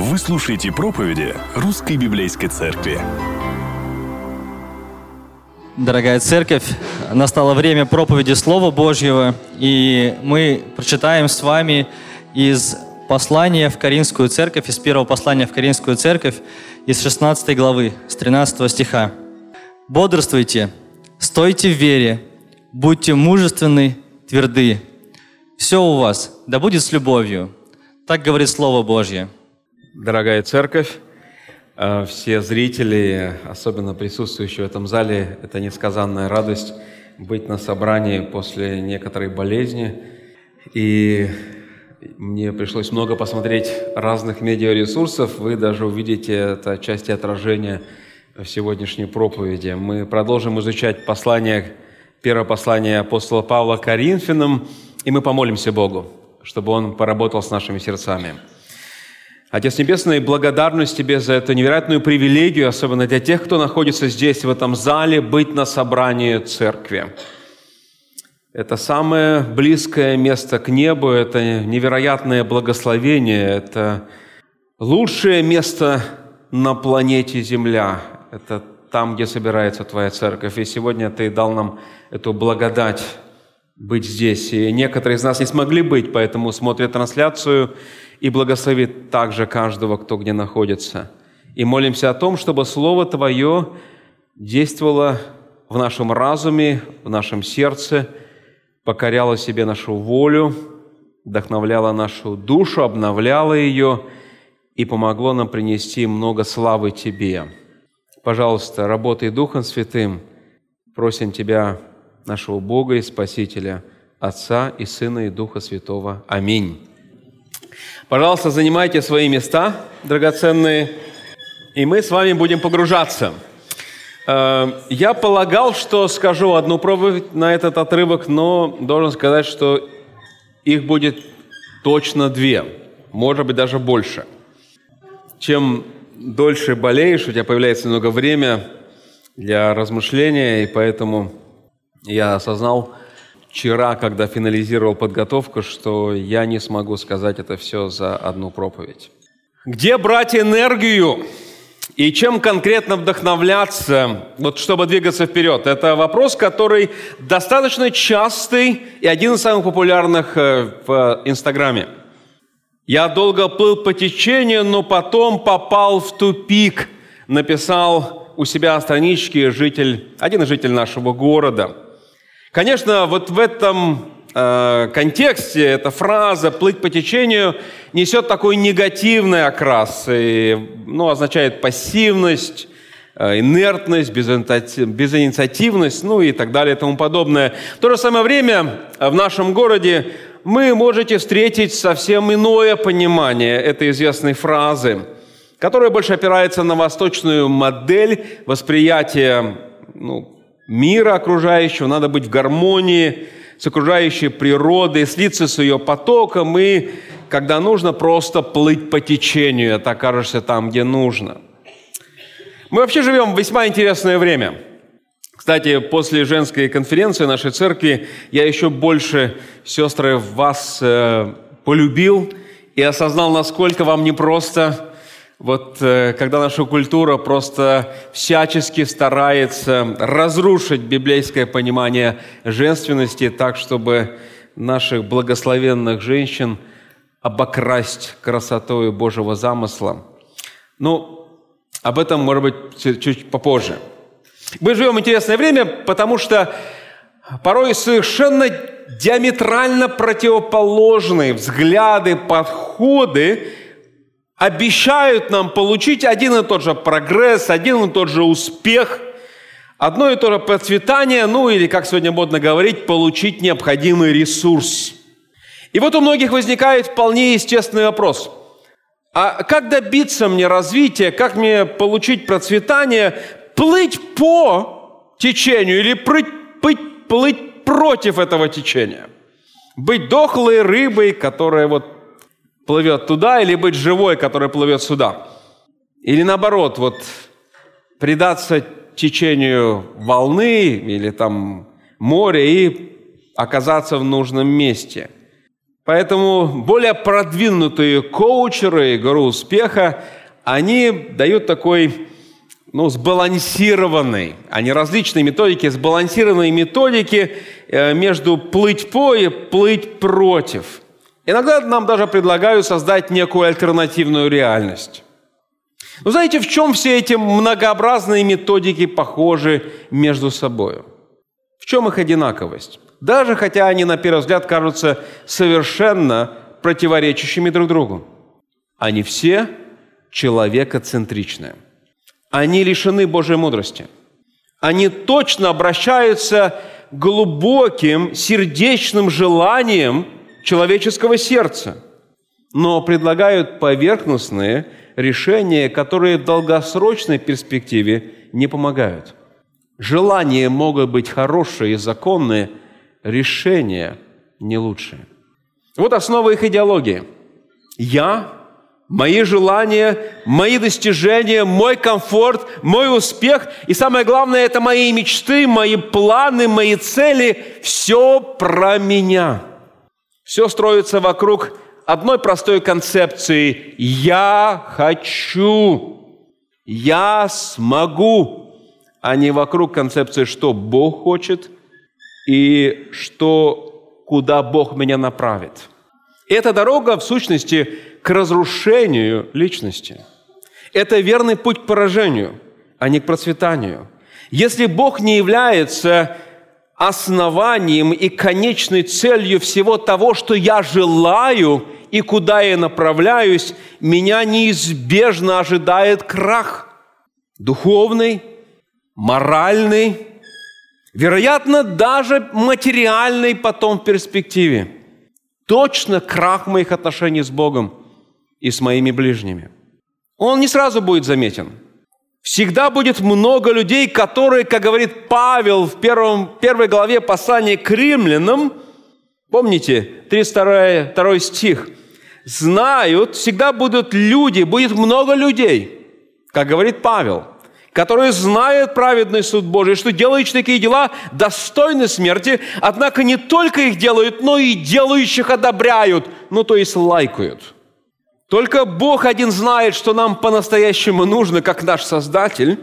Вы слушаете проповеди Русской Библейской Церкви. Дорогая церковь, настало время проповеди Слова Божьего, и мы прочитаем с вами из послания в Каринскую церковь, из первого послания в Каринскую церковь, из 16 главы, с 13 стиха. «Бодрствуйте, стойте в вере, будьте мужественны, тверды. Все у вас, да будет с любовью». Так говорит Слово Божье. Дорогая церковь, э, все зрители, особенно присутствующие в этом зале, это несказанная радость быть на собрании после некоторой болезни. И мне пришлось много посмотреть разных медиаресурсов. Вы даже увидите это части отражения в сегодняшней проповеди. Мы продолжим изучать послание, первое послание апостола Павла Коринфянам, и мы помолимся Богу, чтобы Он поработал с нашими сердцами. Отец Небесный, благодарность Тебе за эту невероятную привилегию, особенно для тех, кто находится здесь, в этом зале, быть на собрании церкви. Это самое близкое место к небу, это невероятное благословение, это лучшее место на планете Земля. Это там, где собирается Твоя церковь. И сегодня Ты дал нам эту благодать быть здесь. И некоторые из нас не смогли быть, поэтому смотрят трансляцию – и благословит также каждого, кто где находится. И молимся о том, чтобы Слово Твое действовало в нашем разуме, в нашем сердце, покоряло себе нашу волю, вдохновляло нашу душу, обновляло ее и помогло нам принести много славы Тебе. Пожалуйста, работай Духом Святым. Просим Тебя, нашего Бога и Спасителя, Отца и Сына и Духа Святого. Аминь. Пожалуйста, занимайте свои места, драгоценные, и мы с вами будем погружаться. Э, я полагал, что скажу одну проповедь на этот отрывок, но должен сказать, что их будет точно две, может быть, даже больше. Чем дольше болеешь, у тебя появляется много времени для размышления, и поэтому я осознал, вчера, когда финализировал подготовку, что я не смогу сказать это все за одну проповедь. Где брать энергию и чем конкретно вдохновляться, вот чтобы двигаться вперед? Это вопрос, который достаточно частый и один из самых популярных э, в Инстаграме. Я долго плыл по течению, но потом попал в тупик, написал у себя странички житель, один из жителей нашего города – Конечно, вот в этом э, контексте эта фраза «плыть по течению» несет такой негативный окрас, и, ну, означает пассивность, э, инертность, безинициативность, ну и так далее и тому подобное. В то же самое время в нашем городе мы можете встретить совсем иное понимание этой известной фразы, которая больше опирается на восточную модель восприятия ну, мира окружающего, надо быть в гармонии с окружающей природой, слиться с ее потоком и, когда нужно, просто плыть по течению, это окажешься там, где нужно. Мы вообще живем в весьма интересное время. Кстати, после женской конференции нашей церкви я еще больше, сестры, вас э, полюбил и осознал, насколько вам непросто вот э, когда наша культура просто всячески старается разрушить библейское понимание женственности так, чтобы наших благословенных женщин обокрасть красотой Божьего замысла. Ну, об этом, может быть, чуть попозже. Мы живем в интересное время, потому что порой совершенно диаметрально противоположные взгляды, подходы обещают нам получить один и тот же прогресс, один и тот же успех, одно и то же процветание, ну или, как сегодня модно говорить, получить необходимый ресурс. И вот у многих возникает вполне естественный вопрос. А как добиться мне развития, как мне получить процветание, плыть по течению или плыть, плыть против этого течения? Быть дохлой рыбой, которая вот плывет туда, или быть живой, который плывет сюда. Или наоборот, вот предаться течению волны или там моря и оказаться в нужном месте. Поэтому более продвинутые коучеры «Гору успеха», они дают такой ну, сбалансированной, а не различные методики, сбалансированные методики э, между плыть по и плыть против. Иногда нам даже предлагают создать некую альтернативную реальность. Но знаете, в чем все эти многообразные методики похожи между собой? В чем их одинаковость? Даже хотя они на первый взгляд кажутся совершенно противоречащими друг другу. Они все человекоцентричные – они лишены Божьей мудрости. Они точно обращаются глубоким сердечным желаниям человеческого сердца, но предлагают поверхностные решения, которые в долгосрочной перспективе не помогают. Желания могут быть хорошие и законные, решения не лучшие. Вот основа их идеологии. Я мои желания, мои достижения, мой комфорт, мой успех. И самое главное, это мои мечты, мои планы, мои цели. Все про меня. Все строится вокруг одной простой концепции. Я хочу, я смогу, а не вокруг концепции, что Бог хочет и что, куда Бог меня направит. Эта дорога, в сущности, к разрушению личности. Это верный путь к поражению, а не к процветанию. Если Бог не является основанием и конечной целью всего того, что я желаю и куда я направляюсь, меня неизбежно ожидает крах. Духовный, моральный, вероятно, даже материальный потом в перспективе. Точно крах моих отношений с Богом – и с моими ближними. Он не сразу будет заметен. Всегда будет много людей, которые, как говорит Павел в первом, первой главе послания к римлянам, помните, 32 2 стих, знают, всегда будут люди, будет много людей, как говорит Павел, которые знают праведный суд Божий, что делающие такие дела достойны смерти, однако не только их делают, но и делающих одобряют, ну то есть лайкают – только Бог один знает, что нам по-настоящему нужно, как наш Создатель,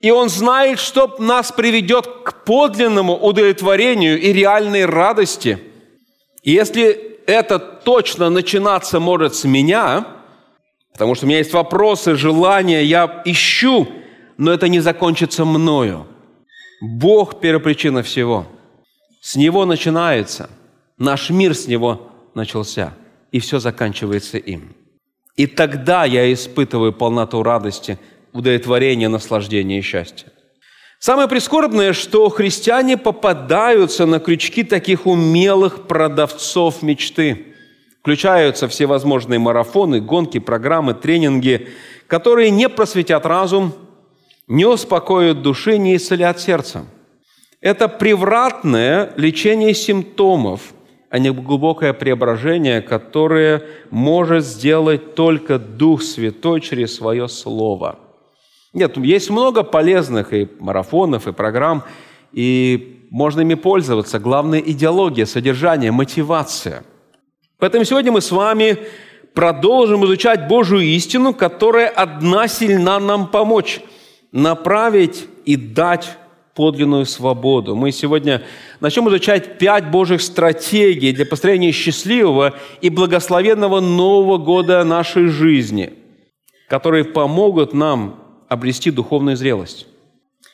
и Он знает, что нас приведет к подлинному удовлетворению и реальной радости. И если это точно начинаться может с меня, потому что у меня есть вопросы, желания, я ищу, но это не закончится мною. Бог – первопричина всего. С Него начинается. Наш мир с Него начался. И все заканчивается им. И тогда я испытываю полноту радости, удовлетворения, наслаждения и счастья. Самое прискорбное, что христиане попадаются на крючки таких умелых продавцов мечты. Включаются всевозможные марафоны, гонки, программы, тренинги, которые не просветят разум, не успокоят души, не исцелят сердце. Это превратное лечение симптомов, а не глубокое преображение, которое может сделать только Дух Святой через свое Слово. Нет, есть много полезных и марафонов, и программ, и можно ими пользоваться. Главное – идеология, содержание, мотивация. Поэтому сегодня мы с вами продолжим изучать Божью истину, которая одна сильна нам помочь, направить и дать подлинную свободу. Мы сегодня начнем изучать пять Божьих стратегий для построения счастливого и благословенного Нового года нашей жизни, которые помогут нам обрести духовную зрелость.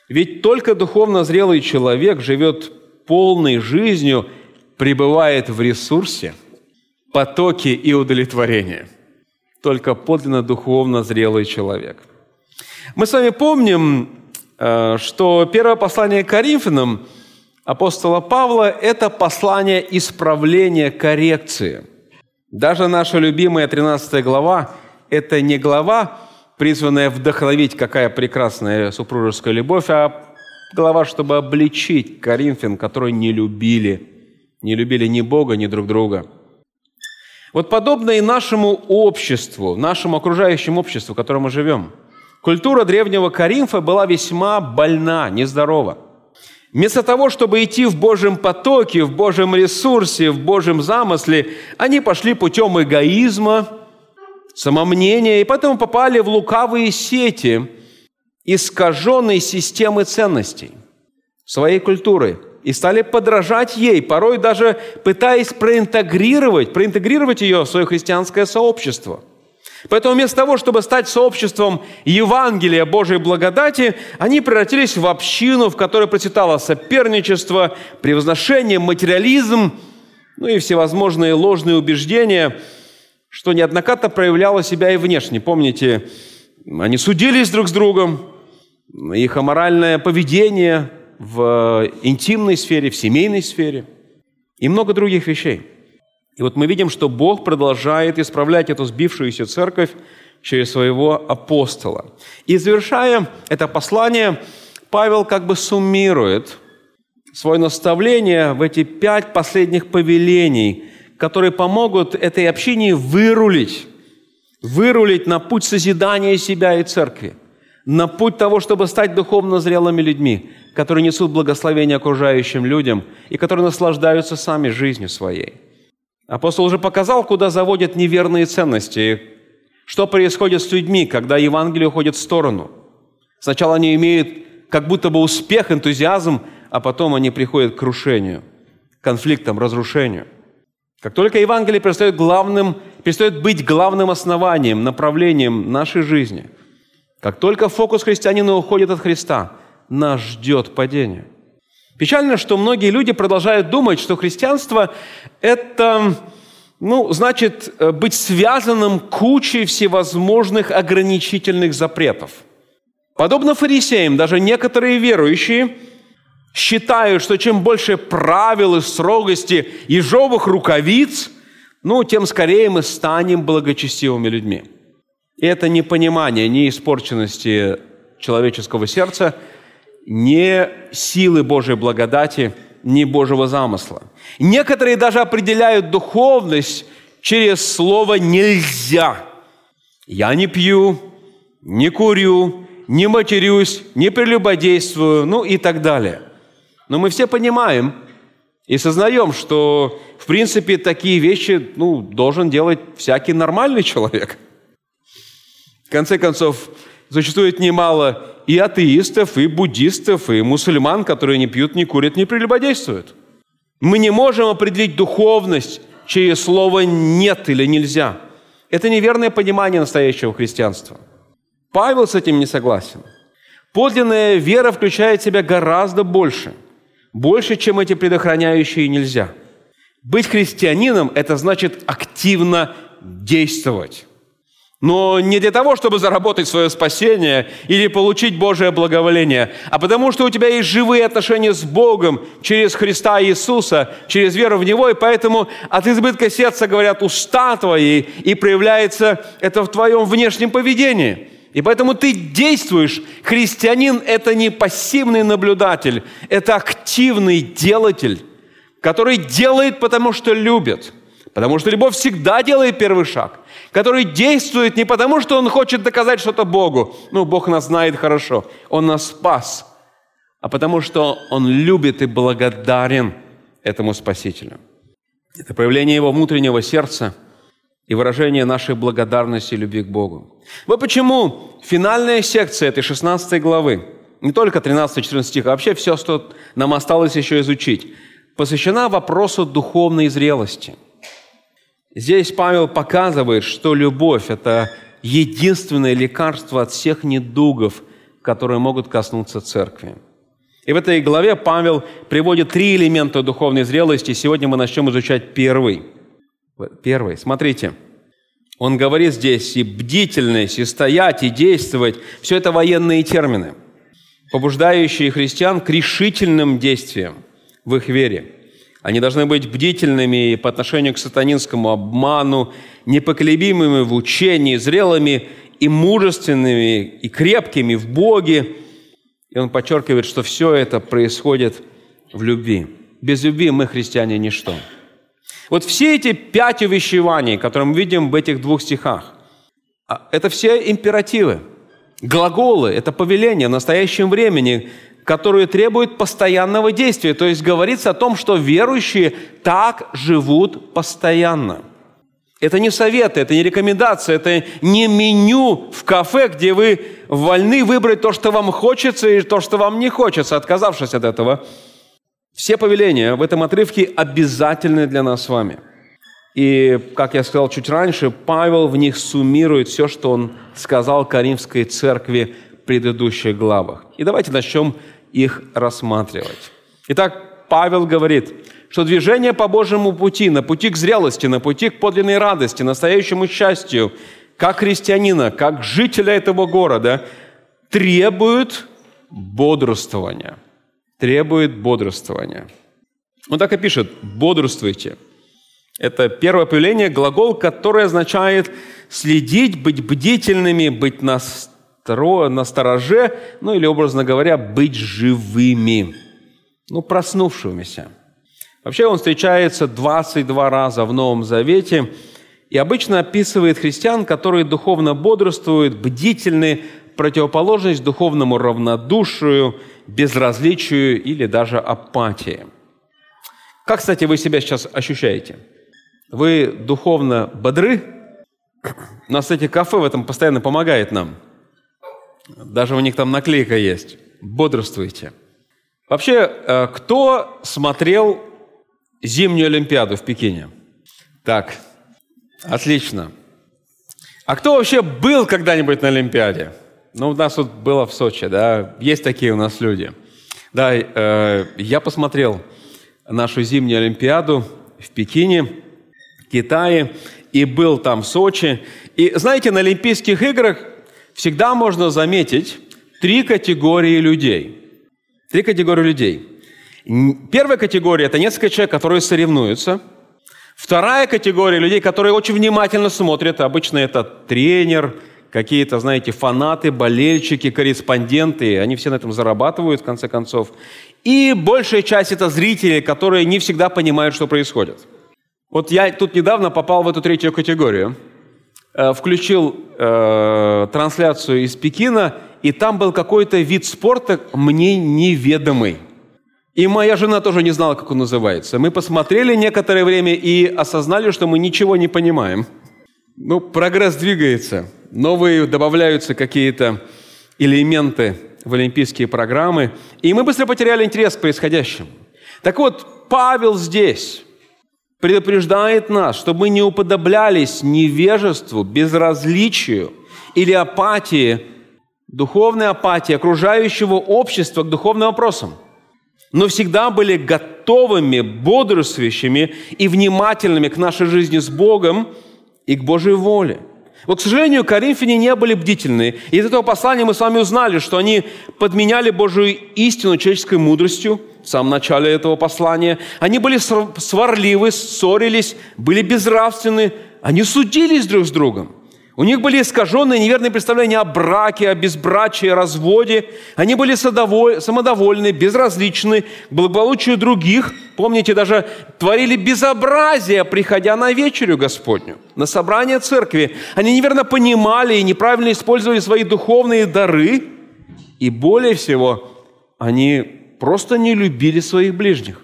Ведь только духовно зрелый человек живет полной жизнью, пребывает в ресурсе, потоке и удовлетворении. Только подлинно духовно зрелый человек. Мы с вами помним что первое послание Коринфянам апостола Павла – это послание исправления, коррекции. Даже наша любимая 13 глава – это не глава, призванная вдохновить, какая прекрасная супружеская любовь, а глава, чтобы обличить Коринфян, которые не любили, не любили ни Бога, ни друг друга. Вот подобно и нашему обществу, нашему окружающему обществу, в котором мы живем – Культура древнего Каримфа была весьма больна, нездорова. Вместо того, чтобы идти в Божьем потоке, в Божьем ресурсе, в Божьем замысле, они пошли путем эгоизма, самомнения, и поэтому попали в лукавые сети искаженной системы ценностей, своей культуры, и стали подражать ей, порой даже пытаясь проинтегрировать, проинтегрировать ее в свое христианское сообщество – Поэтому вместо того, чтобы стать сообществом Евангелия Божьей благодати, они превратились в общину, в которой процветало соперничество, превозношение, материализм, ну и всевозможные ложные убеждения, что неоднократно проявляло себя и внешне. Помните, они судились друг с другом, их аморальное поведение в интимной сфере, в семейной сфере и много других вещей – и вот мы видим, что Бог продолжает исправлять эту сбившуюся церковь через своего апостола. И завершая это послание, Павел как бы суммирует свое наставление в эти пять последних повелений, которые помогут этой общине вырулить, вырулить на путь созидания себя и церкви, на путь того, чтобы стать духовно зрелыми людьми, которые несут благословение окружающим людям и которые наслаждаются сами жизнью своей. Апостол уже показал, куда заводят неверные ценности, что происходит с людьми, когда Евангелие уходит в сторону. Сначала они имеют как будто бы успех, энтузиазм, а потом они приходят к крушению, конфликтам, разрушению. Как только Евангелие перестает, главным, перестает быть главным основанием, направлением нашей жизни, как только фокус христианина уходит от Христа, нас ждет падение – Печально, что многие люди продолжают думать, что христианство – это, ну, значит, э, быть связанным кучей всевозможных ограничительных запретов. Подобно фарисеям, даже некоторые верующие считают, что чем больше правил и строгости ежовых рукавиц, ну, тем скорее мы станем благочестивыми людьми. И это непонимание, неиспорченности человеческого сердца – не силы Божьей благодати, не Божьего замысла. Некоторые даже определяют духовность через слово «нельзя». Я не пью, не курю, не матерюсь, не прелюбодействую, ну и так далее. Но мы все понимаем и сознаем, что, в принципе, такие вещи ну, должен делать всякий нормальный человек. В конце концов, существует немало и атеистов, и буддистов, и мусульман, которые не пьют, не курят, не прелюбодействуют. Мы не можем определить духовность через слово «нет» или «нельзя». Это неверное понимание настоящего христианства. Павел с этим не согласен. Подлинная вера включает в себя гораздо больше. Больше, чем эти предохраняющие «нельзя». Быть христианином – это значит активно действовать но не для того, чтобы заработать свое спасение или получить Божие благоволение, а потому что у тебя есть живые отношения с Богом через Христа Иисуса, через веру в Него, и поэтому от избытка сердца говорят уста твои, и проявляется это в твоем внешнем поведении. И поэтому ты действуешь. Христианин – это не пассивный наблюдатель, это активный делатель, который делает, потому что любит. Потому что любовь всегда делает первый шаг который действует не потому, что он хочет доказать что-то Богу. Ну, Бог нас знает хорошо, Он нас спас, а потому что Он любит и благодарен этому Спасителю. Это проявление Его внутреннего сердца и выражение нашей благодарности и любви к Богу. Вот почему финальная секция этой 16 главы, не только 13-14 стих, а вообще все, что нам осталось еще изучить, посвящена вопросу духовной зрелости – Здесь Павел показывает, что любовь – это единственное лекарство от всех недугов, которые могут коснуться церкви. И в этой главе Павел приводит три элемента духовной зрелости. Сегодня мы начнем изучать первый. Первый. Смотрите. Он говорит здесь и бдительность, и стоять, и действовать. Все это военные термины, побуждающие христиан к решительным действиям в их вере – они должны быть бдительными по отношению к сатанинскому обману, непоколебимыми в учении, зрелыми и мужественными, и крепкими в Боге. И он подчеркивает, что все это происходит в любви. Без любви мы, христиане, ничто. Вот все эти пять увещеваний, которые мы видим в этих двух стихах, а, это все императивы. Глаголы – это повеление в настоящем времени, которые требуют постоянного действия. То есть говорится о том, что верующие так живут постоянно. Это не советы, это не рекомендация, это не меню в кафе, где вы вольны выбрать то, что вам хочется, и то, что вам не хочется, отказавшись от этого. Все повеления в этом отрывке обязательны для нас с вами. И, как я сказал чуть раньше, Павел в них суммирует все, что он сказал Каримской церкви в предыдущих главах. И давайте начнем их рассматривать. Итак, Павел говорит, что движение по Божьему пути, на пути к зрелости, на пути к подлинной радости, настоящему счастью, как христианина, как жителя этого города, требует бодрствования. Требует бодрствования. Он так и пишет, бодрствуйте. Это первое появление, глагол, который означает следить, быть бдительными, быть на, на стороже, ну или, образно говоря, быть живыми, ну, проснувшимися. Вообще он встречается 22 раза в Новом Завете и обычно описывает христиан, которые духовно бодрствуют, бдительны, противоположность духовному равнодушию, безразличию или даже апатии. Как, кстати, вы себя сейчас ощущаете? Вы духовно бодры? У нас, кстати, кафе в этом постоянно помогает нам. Даже у них там наклейка есть. Бодрствуйте. Вообще, э, кто смотрел зимнюю Олимпиаду в Пекине. Так, отлично. А кто вообще был когда-нибудь на Олимпиаде? Ну, у нас тут было в Сочи, да, есть такие у нас люди. Да, э, я посмотрел нашу зимнюю Олимпиаду в Пекине, Китае, и был там в Сочи. И знаете, на Олимпийских играх всегда можно заметить три категории людей. Три категории людей. Первая категория – это несколько человек, которые соревнуются. Вторая категория людей, которые очень внимательно смотрят. Обычно это тренер, какие-то, знаете, фанаты, болельщики, корреспонденты. Они все на этом зарабатывают, в конце концов. И большая часть – это зрители, которые не всегда понимают, что происходит. Вот я тут недавно попал в эту третью категорию. Э, включил э, трансляцию из Пекина, и там был какой-то вид спорта мне неведомый – и моя жена тоже не знала, как он называется. Мы посмотрели некоторое время и осознали, что мы ничего не понимаем. Ну, прогресс двигается. Новые добавляются какие-то элементы в олимпийские программы. И мы быстро потеряли интерес к происходящему. Так вот, Павел здесь предупреждает нас, чтобы мы не уподоблялись невежеству, безразличию или апатии, духовной апатии окружающего общества к духовным вопросам – но всегда были готовыми, бодрствующими и внимательными к нашей жизни с Богом и к Божьей воле. Вот, к сожалению, коринфяне не были бдительны. И из этого послания мы с вами узнали, что они подменяли Божию истину человеческой мудростью в самом начале этого послания. Они были сварливы, ссорились, были безнравственны, они судились друг с другом – у них были искаженные неверные представления о браке, о безбрачии, о разводе. Они были самодовольны, безразличны к благополучию других. Помните, даже творили безобразие, приходя на вечерю Господню, на собрание церкви. Они неверно понимали и неправильно использовали свои духовные дары. И более всего, они просто не любили своих ближних.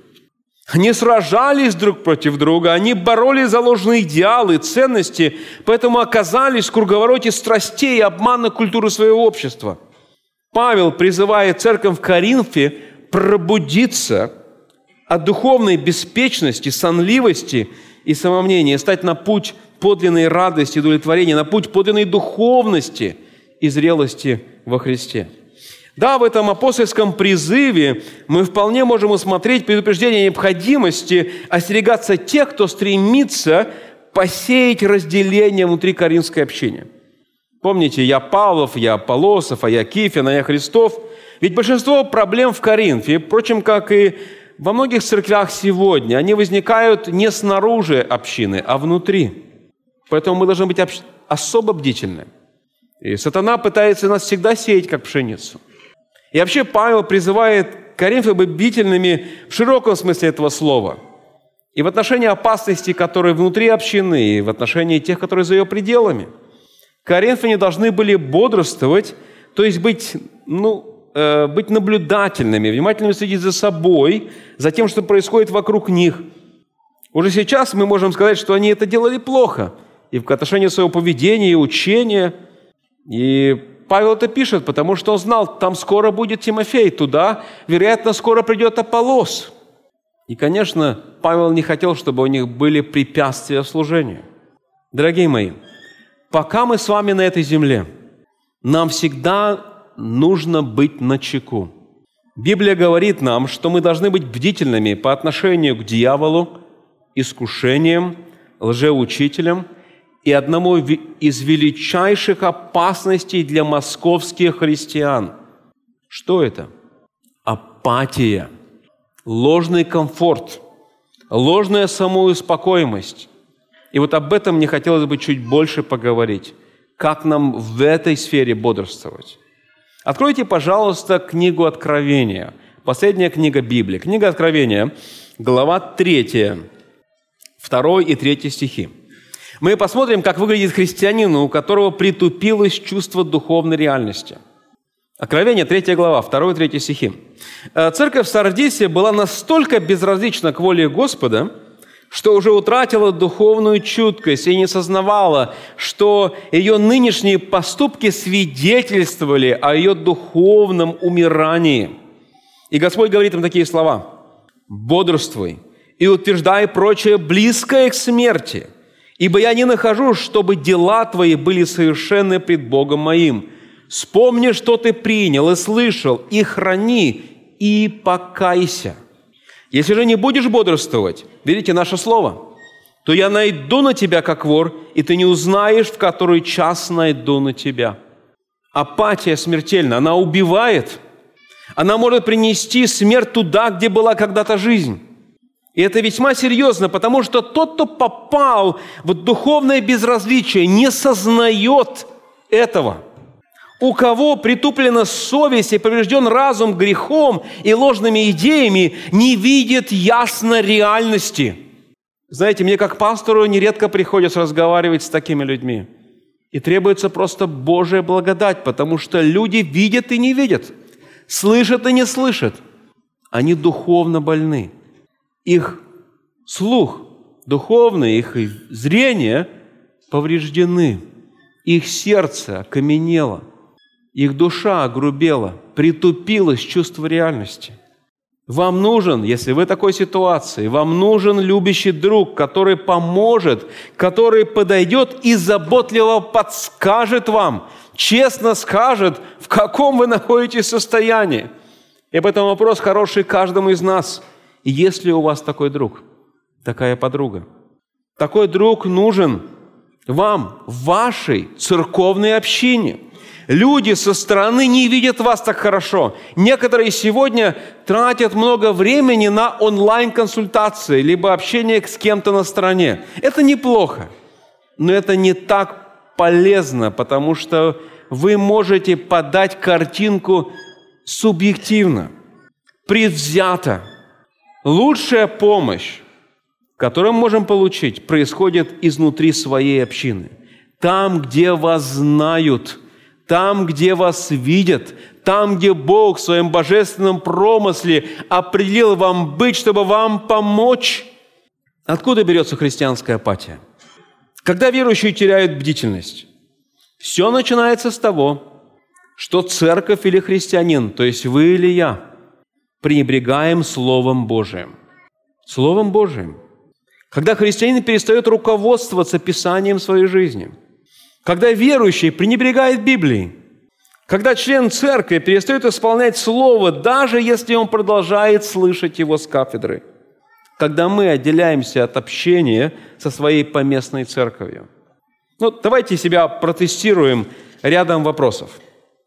Они сражались друг против друга, они боролись за ложные идеалы, ценности, поэтому оказались в круговороте страстей и обмана культуры своего общества. Павел призывает церковь в Коринфе пробудиться от духовной беспечности, сонливости и самомнения, стать на путь подлинной радости и удовлетворения, на путь подлинной духовности и зрелости во Христе. Да, в этом апостольском призыве мы вполне можем усмотреть предупреждение необходимости остерегаться тех, кто стремится посеять разделение внутри Каринской общины. Помните, я Павлов, я Аполосов, а я Кифин, а я Христов. Ведь большинство проблем в Коринфе, впрочем, как и во многих церквях сегодня, они возникают не снаружи общины, а внутри. Поэтому мы должны быть особо бдительны. И сатана пытается нас всегда сеять, как пшеницу. И вообще Павел призывает Коринфы быть бдительными в широком смысле этого слова. И в отношении опасностей, которые внутри общины, и в отношении тех, которые за ее пределами. Коринфяне должны были бодрствовать, то есть быть ну, э, быть наблюдательными, внимательными следить за собой, за тем, что происходит вокруг них. Уже сейчас мы можем сказать, что они это делали плохо и в отношении своего поведения и учения. И Павел это пишет, потому что он знал, там скоро будет Тимофей, туда, вероятно, скоро придет Аполос. И, конечно, Павел не хотел, чтобы у них были препятствия в служении. Дорогие мои, пока мы с вами на этой земле, нам всегда нужно быть на чеку. Библия говорит нам, что мы должны быть бдительными по отношению к дьяволу, искушениям, лжеучителям – и одному из величайших опасностей для московских христиан. Что это? Апатия, ложный комфорт, ложная самоуспокоимость. И вот об этом мне хотелось бы чуть больше поговорить. Как нам в этой сфере бодрствовать? Откройте, пожалуйста, книгу Откровения. Последняя книга Библии. Книга Откровения, глава 3, 2 и 3 стихи. Мы посмотрим, как выглядит христианин, у которого притупилось чувство духовной реальности. Откровение, 3 глава, 2 и 3 стихи. «Э, церковь в Сардисе была настолько безразлична к воле Господа, что уже утратила духовную чуткость и не сознавала, что ее нынешние поступки свидетельствовали о ее духовном умирании. И Господь говорит им такие слова. «Бодрствуй и утверждай прочее близкое к смерти, Ибо я не нахожу, чтобы дела твои были совершенны пред Богом моим. Вспомни, что ты принял и слышал, и храни, и покайся. Если же не будешь бодрствовать, видите наше слово, то я найду на тебя, как вор, и ты не узнаешь, в который час найду на тебя. Апатия смертельна, она убивает. Она может принести смерть туда, где была когда-то жизнь. И это весьма серьезно, потому что тот, кто попал в духовное безразличие, не сознает этого. У кого притуплена совесть и поврежден разум грехом и ложными идеями, не видит ясно реальности. Знаете, мне как пастору нередко приходится разговаривать с такими людьми. И требуется просто Божья благодать, потому что люди видят и не видят, слышат и не слышат. Они духовно больны их слух духовный, их зрение повреждены, их сердце окаменело, их душа огрубела, притупилось чувство реальности. Вам нужен, если вы в такой ситуации, вам нужен любящий друг, который поможет, который подойдет и заботливо подскажет вам, честно скажет, в каком вы находитесь состоянии. И поэтому вопрос хороший каждому из нас – и есть ли у вас такой друг, такая подруга? Такой друг нужен вам, в вашей церковной общине. Люди со стороны не видят вас так хорошо. Некоторые сегодня тратят много времени на онлайн-консультации, либо общение с кем-то на стороне. Это неплохо, но это не так полезно, потому что вы можете подать картинку субъективно, предвзято – Лучшая помощь, которую мы можем получить, происходит изнутри своей общины. Там, где вас знают, там, где вас видят, там, где Бог в своем божественном промысле определил вам быть, чтобы вам помочь. Откуда берется христианская апатия? Когда верующие теряют бдительность, все начинается с того, что церковь или христианин, то есть вы или я – пренебрегаем Словом Божиим. Словом Божиим. Когда христианин перестает руководствоваться Писанием своей жизни. Когда верующий пренебрегает Библией. Когда член церкви перестает исполнять Слово, даже если он продолжает слышать его с кафедры. Когда мы отделяемся от общения со своей поместной церковью. Ну, давайте себя протестируем рядом вопросов.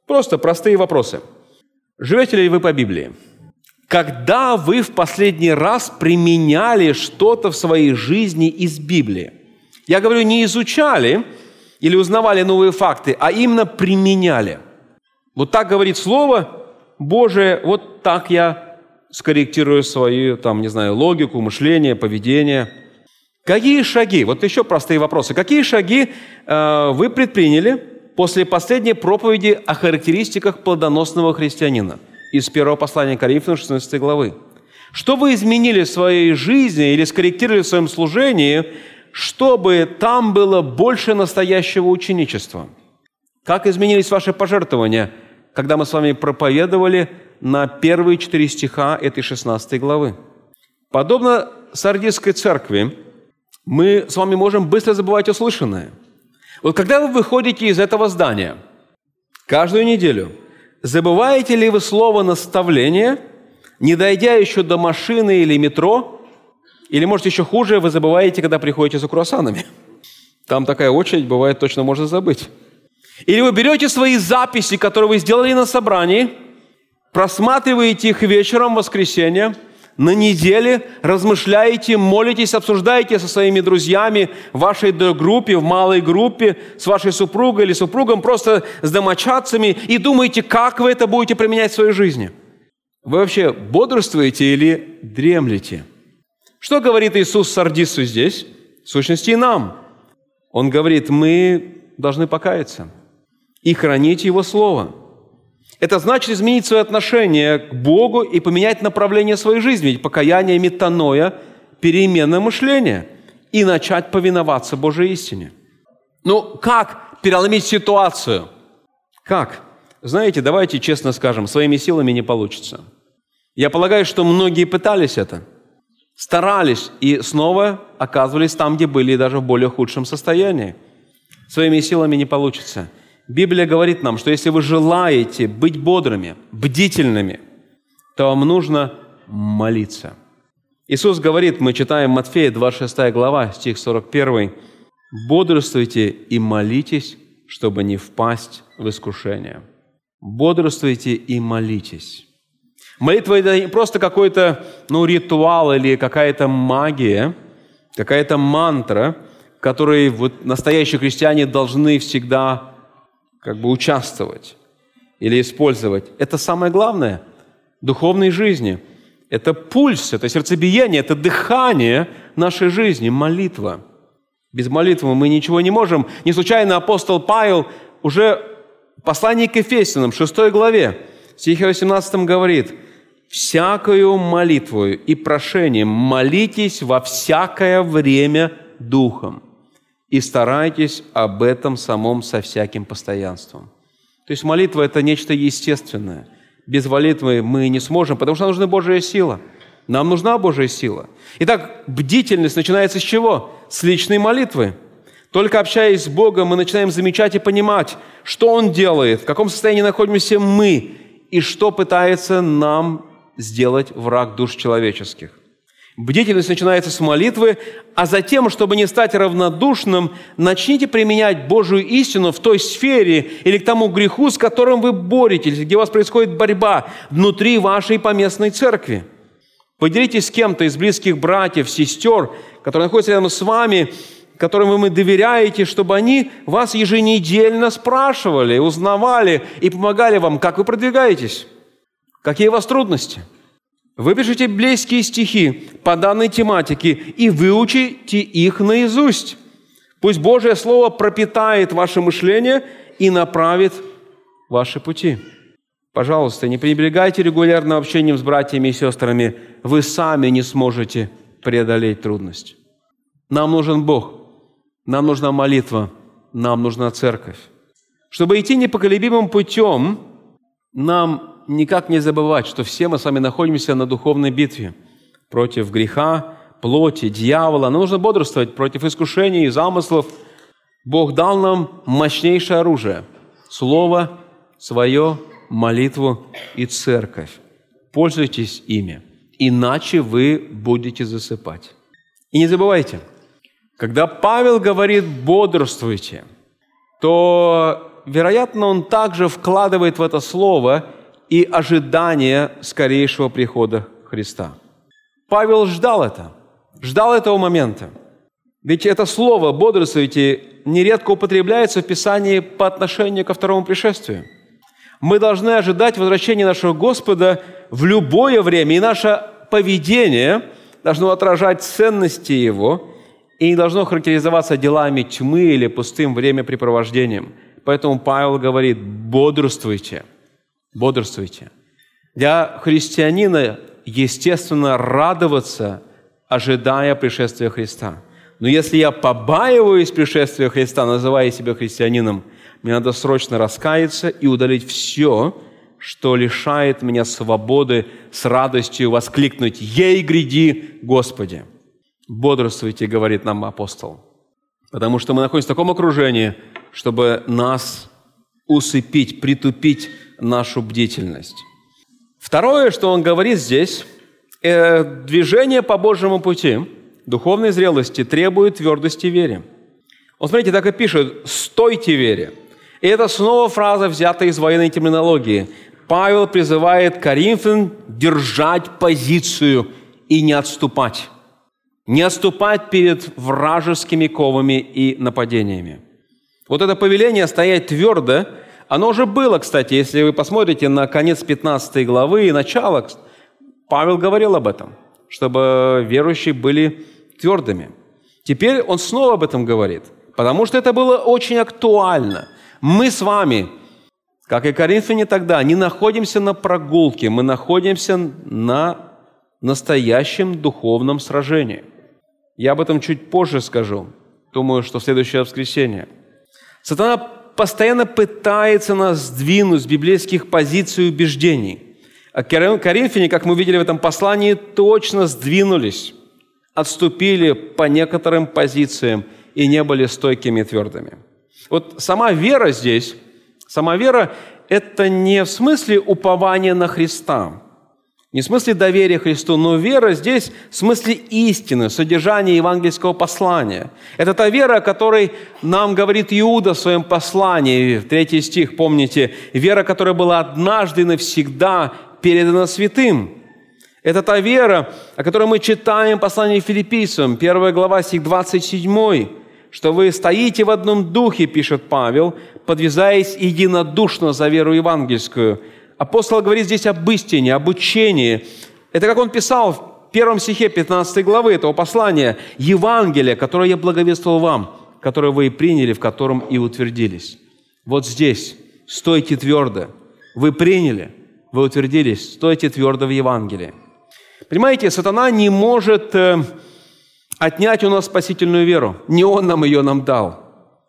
Просто простые вопросы. Живете ли вы по Библии? Когда вы в последний раз применяли что-то в своей жизни из Библии. Я говорю, не изучали или узнавали новые факты, а именно применяли. Вот так говорит Слово Божие, вот так я скорректирую свою, там, не знаю, логику, мышление, поведение. Какие шаги, вот еще простые вопросы, какие шаги э, вы предприняли после последней проповеди о характеристиках плодоносного христианина из первого послания Коринфянам 16 главы. Что вы изменили в своей жизни или скорректировали в своем служении, чтобы там было больше настоящего ученичества? Как изменились ваши пожертвования, когда мы с вами проповедовали на первые четыре стиха этой 16 главы? Подобно Сардийской церкви, мы с вами можем быстро забывать услышанное. Вот когда вы выходите из этого здания, каждую неделю, забываете ли вы слово наставления, не дойдя еще до машины или метро, или, может, еще хуже, вы забываете, когда приходите за круассанами. Там такая очередь, бывает, точно можно забыть. Или вы берете свои записи, которые вы сделали на собрании, просматриваете их вечером в воскресенье – на неделе размышляете, молитесь, обсуждаете со своими друзьями в вашей группе, в малой группе, с вашей супругой или супругом, просто с домочадцами и думаете, как вы это будете применять в своей жизни. Вы вообще бодрствуете или дремлете? Что говорит Иисус Сардису здесь? В сущности, и нам. Он говорит, мы должны покаяться и хранить Его Слово – это значит изменить свое отношение к Богу и поменять направление своей жизни. Ведь покаяние – метаноя, перемена мышления и начать повиноваться Божьей истине. Ну, как переломить ситуацию? Как? Знаете, давайте честно скажем, своими силами не получится. Я полагаю, что многие пытались это, старались и снова оказывались там, где были, и даже в более худшем состоянии. Своими силами не получится – Библия говорит нам, что если вы желаете быть бодрыми, бдительными, то вам нужно молиться. Иисус говорит, мы читаем Матфея, 26 глава, стих 41, «Бодрствуйте и молитесь, чтобы не впасть в искушение». Бодрствуйте и молитесь. Молитва – это не просто какой-то ну, ритуал или какая-то магия, какая-то мантра, которой вот настоящие христиане должны всегда как бы участвовать или использовать. Это самое главное духовной жизни. Это пульс, это сердцебиение, это дыхание нашей жизни, молитва. Без молитвы мы ничего не можем. Не случайно апостол Павел уже в послании к Ефесянам, 6 главе, стихе 18 говорит, «Всякою молитвою и прошением молитесь во всякое время Духом» и старайтесь об этом самом со всяким постоянством. То есть молитва – это нечто естественное. Без молитвы мы не сможем, потому что нам нужна Божья сила. Нам нужна Божья сила. Итак, бдительность начинается с чего? С личной молитвы. Только общаясь с Богом, мы начинаем замечать и понимать, что Он делает, в каком состоянии находимся мы и что пытается нам сделать враг душ человеческих. Бдительность начинается с молитвы, а затем, чтобы не стать равнодушным, начните применять Божию истину в той сфере или к тому греху, с которым вы боретесь, где у вас происходит борьба внутри вашей поместной церкви. Поделитесь с кем-то из близких братьев, сестер, которые находятся рядом с вами, которым вы доверяете, чтобы они вас еженедельно спрашивали, узнавали и помогали вам, как вы продвигаетесь, какие у вас трудности – Выпишите библейские стихи по данной тематике и выучите их наизусть. Пусть Божье Слово пропитает ваше мышление и направит ваши пути. Пожалуйста, не пренебрегайте регулярным общением с братьями и сестрами. Вы сами не сможете преодолеть трудность. Нам нужен Бог, нам нужна молитва, нам нужна церковь. Чтобы идти непоколебимым путем, нам никак не забывать, что все мы с вами находимся на духовной битве против греха, плоти, дьявола. Нам нужно бодрствовать против искушений и замыслов. Бог дал нам мощнейшее оружие – Слово, свое, молитву и церковь. Пользуйтесь ими, иначе вы будете засыпать. И не забывайте, когда Павел говорит «бодрствуйте», то, вероятно, он также вкладывает в это слово – и ожидание скорейшего прихода Христа. Павел ждал это, ждал этого момента. Ведь это слово «бодрствуйте» нередко употребляется в Писании по отношению ко второму пришествию. Мы должны ожидать возвращения нашего Господа в любое время, и наше поведение должно отражать ценности Его и не должно характеризоваться делами тьмы или пустым времяпрепровождением. Поэтому Павел говорит, бодрствуйте, бодрствуйте. Для христианина, естественно, радоваться, ожидая пришествия Христа. Но если я побаиваюсь пришествия Христа, называя себя христианином, мне надо срочно раскаяться и удалить все, что лишает меня свободы с радостью воскликнуть «Ей гряди, Господи!» Бодрствуйте, говорит нам апостол. Потому что мы находимся в таком окружении, чтобы нас усыпить, притупить нашу бдительность. Второе, что он говорит здесь, э, движение по Божьему пути духовной зрелости требует твердости вере. Он, смотрите, так и пишет «стойте вере». И это снова фраза, взята из военной терминологии. Павел призывает Коринфян держать позицию и не отступать. Не отступать перед вражескими ковами и нападениями. Вот это повеление стоять твердо, оно уже было, кстати, если вы посмотрите на конец 15 главы и начало, Павел говорил об этом, чтобы верующие были твердыми. Теперь он снова об этом говорит, потому что это было очень актуально. Мы с вами как и коринфяне тогда, не находимся на прогулке, мы находимся на настоящем духовном сражении. Я об этом чуть позже скажу. Думаю, что в следующее воскресенье. Сатана постоянно пытается нас сдвинуть с библейских позиций и убеждений. А коринфяне, как мы видели в этом послании, точно сдвинулись, отступили по некоторым позициям и не были стойкими и твердыми. Вот сама вера здесь – Сама вера – это не в смысле упования на Христа, не в смысле доверия Христу, но вера здесь в смысле истины, содержания евангельского послания. Это та вера, о которой нам говорит Иуда в своем послании, третий стих, помните, вера, которая была однажды и навсегда передана святым. Это та вера, о которой мы читаем в послании филиппийцам, 1 глава, стих 27 что вы стоите в одном духе, пишет Павел, подвязаясь единодушно за веру евангельскую. Апостол говорит здесь об истине, об учении. Это как он писал в первом стихе 15 главы этого послания. Евангелие, которое я благовествовал вам, которое вы и приняли, в котором и утвердились. Вот здесь стойте твердо. Вы приняли, вы утвердились, стойте твердо в Евангелии. Понимаете, сатана не может э, отнять у нас спасительную веру. Не Он нам ее нам дал.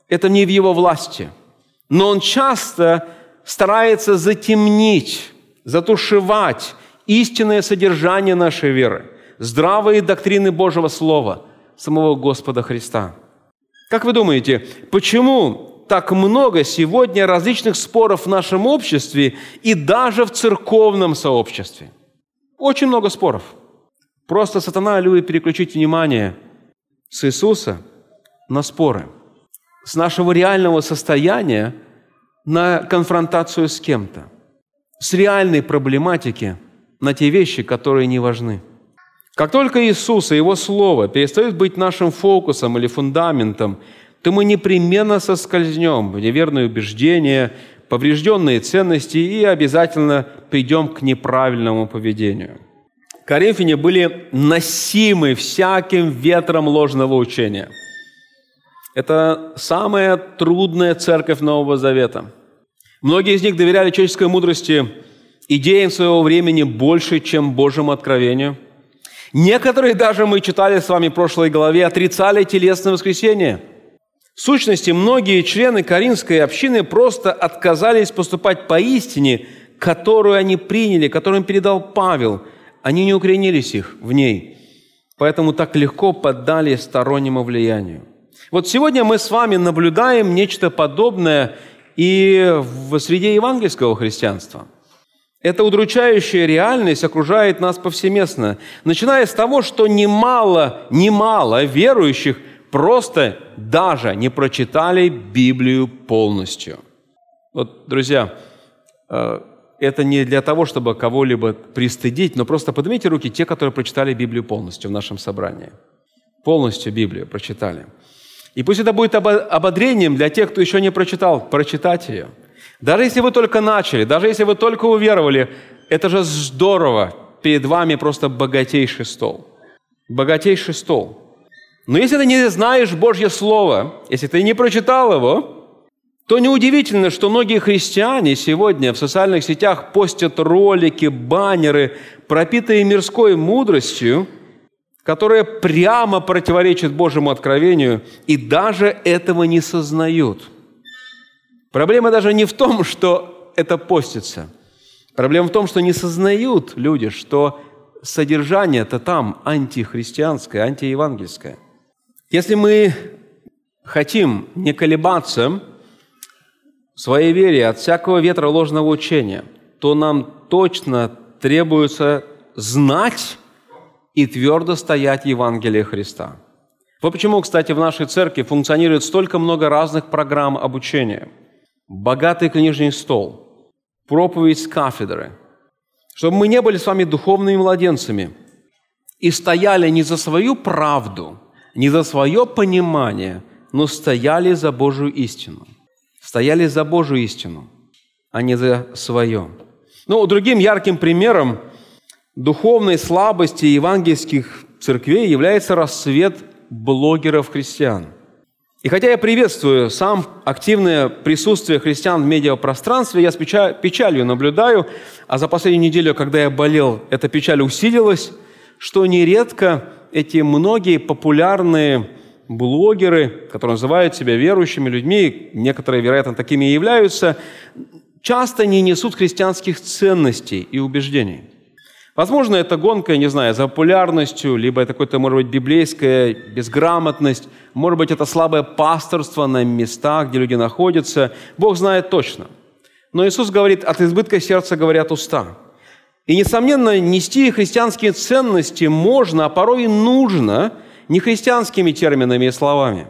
Это не в Его власти. Но Он часто старается затемнить, затушевать истинное содержание нашей веры, здравые доктрины Божьего Слова, самого Господа Христа. Как вы думаете, почему так много сегодня различных споров в нашем обществе и даже в церковном сообществе? Очень много споров – Просто сатана любит переключить внимание с Иисуса на споры, с нашего реального состояния на конфронтацию с кем-то, с реальной проблематики на те вещи, которые не важны. Как только Иисус и Его Слово перестают быть нашим фокусом или фундаментом, то мы непременно соскользнем в неверные убеждения, поврежденные ценности и обязательно придем к неправильному поведению – Коринфяне были носимы всяким ветром ложного учения. Это самая трудная церковь Нового Завета. Многие из них доверяли человеческой мудрости, идеям своего времени больше, чем Божьему откровению. Некоторые даже, мы читали с вами в прошлой главе, отрицали телесное воскресение. В сущности, многие члены Каринской общины просто отказались поступать по истине, которую они приняли, которую им передал Павел – они не укоренились их в ней, поэтому так легко поддали стороннему влиянию. Вот сегодня мы с вами наблюдаем нечто подобное и в среде евангельского христианства. Эта удручающая реальность окружает нас повсеместно, начиная с того, что немало, немало верующих просто даже не прочитали Библию полностью. Вот, друзья, э, это не для того, чтобы кого-либо пристыдить, но просто поднимите руки те, которые прочитали Библию полностью в нашем собрании. Полностью Библию прочитали. И пусть это будет ободрением для тех, кто еще не прочитал, прочитать ее. Даже если вы только начали, даже если вы только уверовали, это же здорово. Перед вами просто богатейший стол. Богатейший стол. Но если ты не знаешь Божье Слово, если ты не прочитал его, то неудивительно, что многие христиане сегодня в социальных сетях постят ролики, баннеры, пропитые мирской мудростью, которая прямо противоречит Божьему откровению, и даже этого не сознают. Проблема даже не в том, что это постится. Проблема в том, что не сознают люди, что содержание-то там антихристианское, антиевангельское. Если мы хотим не колебаться в своей вере от всякого ветра ложного учения, то нам точно требуется знать и твердо стоять в Евангелии Христа. Вот почему, кстати, в нашей церкви функционирует столько много разных программ обучения. Богатый книжный стол, проповедь с кафедры, чтобы мы не были с вами духовными младенцами и стояли не за свою правду, не за свое понимание, но стояли за Божию истину. Стояли за Божию истину, а не за свое. Ну, другим ярким примером духовной слабости евангельских церквей является расцвет блогеров-христиан. И хотя я приветствую сам активное присутствие христиан в медиапространстве, я с печалью наблюдаю, а за последнюю неделю, когда я болел, эта печаль усилилась, что нередко эти многие популярные блогеры, которые называют себя верующими людьми, некоторые, вероятно, такими и являются, часто не несут христианских ценностей и убеждений. Возможно, это гонка, не знаю, за популярностью, либо это какая-то, может быть, библейская безграмотность, может быть, это слабое пасторство на местах, где люди находятся. Бог знает точно. Но Иисус говорит, от избытка сердца говорят уста. И, несомненно, нести христианские ценности можно, а порой и нужно, не христианскими терминами и словами.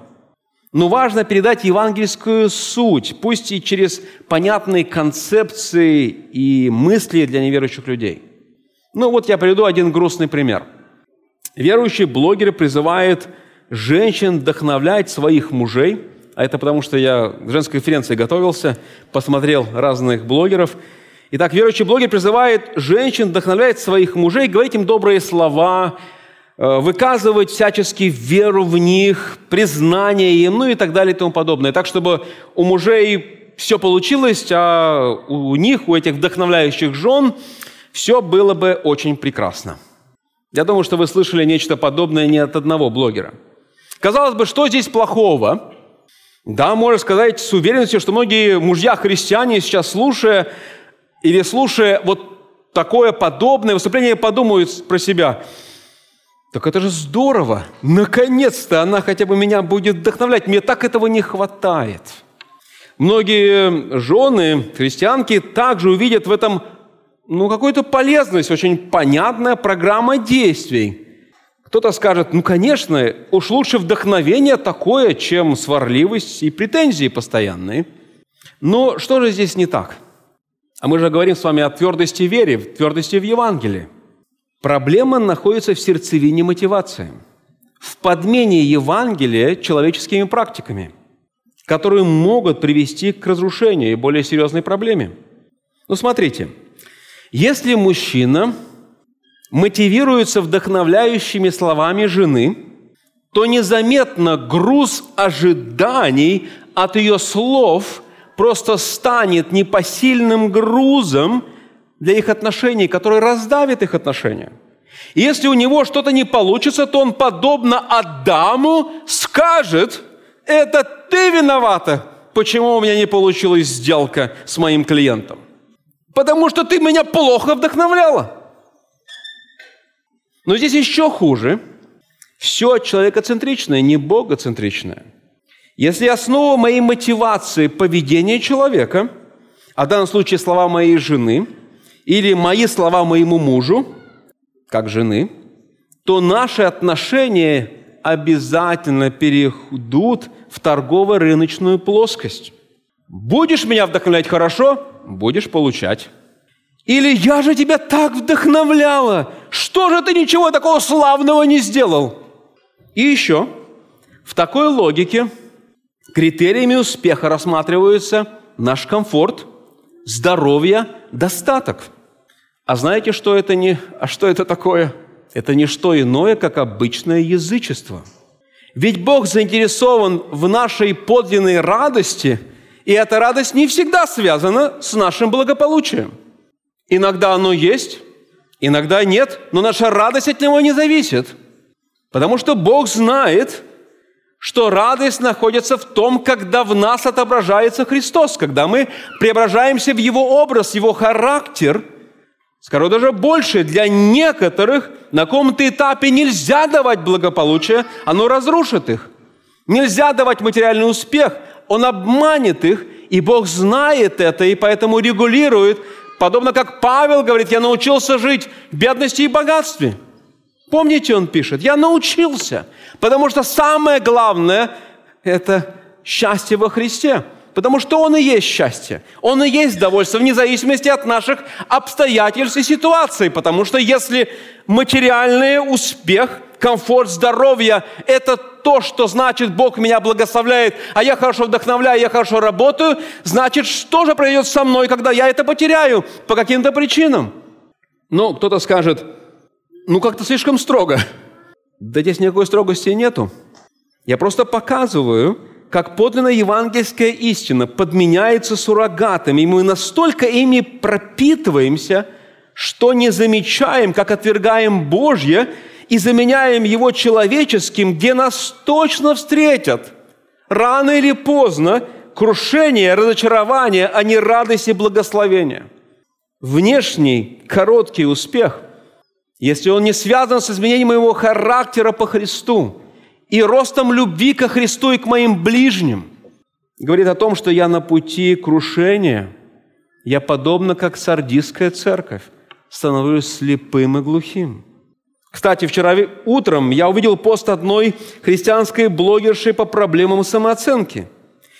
Но важно передать евангельскую суть, пусть и через понятные концепции и мысли для неверующих людей – ну вот я приведу один грустный пример. Верующий блогер призывает женщин вдохновлять своих мужей, а это потому, что я к женской конференции готовился, посмотрел разных блогеров. Итак, верующий блогер призывает женщин вдохновлять своих мужей, говорить им добрые слова, э, выказывать всячески веру в них, признание им, ну и так далее и тому подобное. Так, чтобы у мужей все получилось, а у них, у этих вдохновляющих жен – все было бы очень прекрасно. Я думаю, что вы слышали нечто подобное не от одного блогера. Казалось бы, что здесь плохого? Да, можно сказать с уверенностью, что многие мужья-христиане сейчас слушая или слушая вот такое подобное выступление, подумают про себя, так это же здорово, наконец-то она хотя бы меня будет вдохновлять, мне так этого не хватает. Многие жены, христианки, также увидят в этом ну, какую-то полезность, очень понятная программа действий. Кто-то скажет, ну, конечно, уж лучше вдохновение такое, чем сварливость и претензии постоянные. Но что же здесь не так? А мы же говорим с вами о твердости веры, в твердости в Евангелии. Проблема находится в сердцевине мотивации, в подмене Евангелия человеческими практиками, которые могут привести к разрушению и более серьезной проблеме. Ну, смотрите – если мужчина мотивируется вдохновляющими словами жены, то незаметно груз ожиданий от ее слов просто станет непосильным грузом для их отношений, который раздавит их отношения. И если у него что-то не получится, то он, подобно Адаму, скажет, это ты виновата, почему у меня не получилась сделка с моим клиентом. Потому что ты меня плохо вдохновляла. Но здесь еще хуже. Все человекоцентричное, не богоцентричное. Если основа моей мотивации поведение человека, а в данном случае слова моей жены, или мои слова моему мужу, как жены, то наши отношения обязательно перейдут в торгово-рыночную плоскость. Будешь меня вдохновлять хорошо, будешь получать. Или я же тебя так вдохновляла, что же ты ничего такого славного не сделал? И еще, в такой логике критериями успеха рассматриваются наш комфорт, здоровье, достаток. А знаете, что это не, а что это такое? Это не что иное, как обычное язычество. Ведь Бог заинтересован в нашей подлинной радости – И эта радость не всегда связана с нашим благополучием. Иногда оно есть, иногда нет, но наша радость от него не зависит. Потому что Бог знает, что радость находится в том, когда в нас отображается Христос, когда мы преображаемся в Его образ, Его характер. Скажу даже больше, для некоторых на каком-то этапе нельзя давать благополучие, оно разрушит их. Нельзя давать материальный успех, он обманет их, и Бог знает это, и поэтому регулирует, подобно как Павел говорит, я научился жить в бедности и богатстве – Помните, он пишет, я научился, потому что самое главное – это счастье во Христе. Потому что Он и есть счастье. Он и есть довольство вне зависимости от наших обстоятельств и ситуаций. Потому что если материальный успех, комфорт, здоровье – это то, что значит Бог меня благословляет, а я хорошо вдохновляю, я хорошо работаю, значит, что же произойдет со мной, когда я это потеряю по каким-то причинам? Ну, кто-то скажет – ну как-то слишком строго. Да здесь никакой строгости нету. Я просто показываю, как подлинная евангельская истина подменяется суррогатами, и мы настолько ими пропитываемся, что не замечаем, как отвергаем Божье и заменяем его человеческим, где нас точно встретят. Рано или поздно крушение, разочарование, а не радость и благословение. Внешний короткий успех – если он не связан с изменением моего характера по Христу и ростом любви ко Христу и к моим ближним, говорит о том, что я на пути крушения, я подобно как сардистская церковь, становлюсь слепым и глухим. Кстати, вчера утром я увидел пост одной христианской блогерши по проблемам самооценки.